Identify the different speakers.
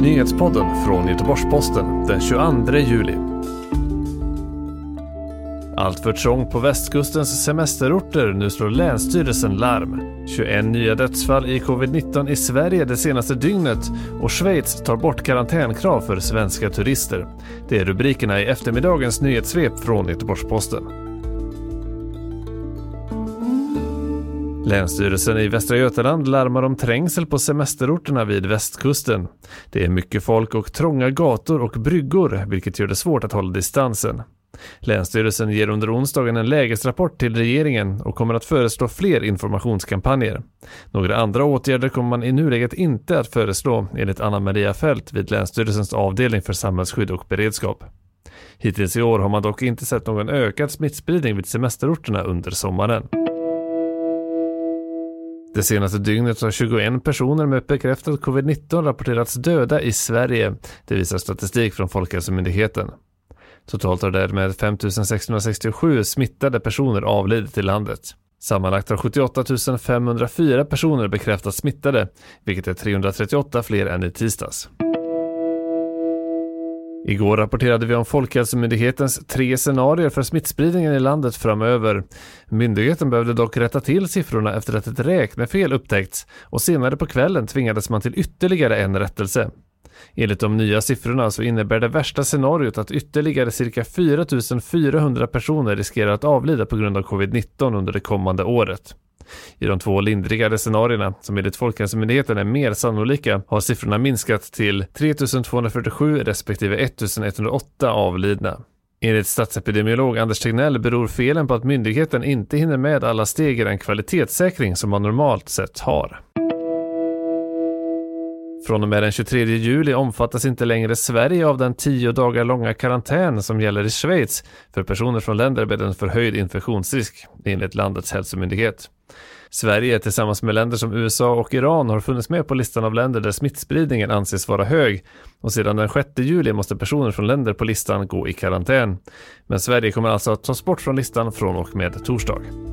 Speaker 1: Nyhetspodden från Göteborgs-Posten den 22 juli. Allt för trångt på västkustens semesterorter. Nu slår Länsstyrelsen larm. 21 nya dödsfall i covid-19 i Sverige det senaste dygnet och Schweiz tar bort karantänkrav för svenska turister. Det är rubrikerna i eftermiddagens nyhetssvep från Göteborgs-Posten. Länsstyrelsen i Västra Götaland larmar om trängsel på semesterorterna vid västkusten. Det är mycket folk och trånga gator och bryggor, vilket gör det svårt att hålla distansen. Länsstyrelsen ger under onsdagen en lägesrapport till regeringen och kommer att föreslå fler informationskampanjer. Några andra åtgärder kommer man i nuläget inte att föreslå, enligt Anna Maria Fält vid Länsstyrelsens avdelning för samhällsskydd och beredskap. Hittills i år har man dock inte sett någon ökad smittspridning vid semesterorterna under sommaren. Det senaste dygnet har 21 personer med bekräftad covid-19 rapporterats döda i Sverige. Det visar statistik från Folkhälsomyndigheten. Totalt har därmed 5 667 smittade personer avlidit i landet. Sammanlagt har 78 504 personer bekräftats smittade, vilket är 338 fler än i tisdags. Igår rapporterade vi om Folkhälsomyndighetens tre scenarier för smittspridningen i landet framöver. Myndigheten behövde dock rätta till siffrorna efter att ett räknefel upptäckts och senare på kvällen tvingades man till ytterligare en rättelse. Enligt de nya siffrorna så innebär det värsta scenariot att ytterligare cirka 4 400 personer riskerar att avlida på grund av covid-19 under det kommande året. I de två lindrigare scenarierna, som enligt Folkhälsomyndigheten är mer sannolika, har siffrorna minskat till 3 247 respektive 1 108 avlidna. Enligt statsepidemiolog Anders Tegnell beror felen på att myndigheten inte hinner med alla steg i den kvalitetssäkring som man normalt sett har. Från och med den 23 juli omfattas inte längre Sverige av den 10 dagar långa karantän som gäller i Schweiz för personer från länder med en förhöjd infektionsrisk, enligt landets hälsomyndighet. Sverige tillsammans med länder som USA och Iran har funnits med på listan av länder där smittspridningen anses vara hög och sedan den 6 juli måste personer från länder på listan gå i karantän. Men Sverige kommer alltså att tas bort från listan från och med torsdag.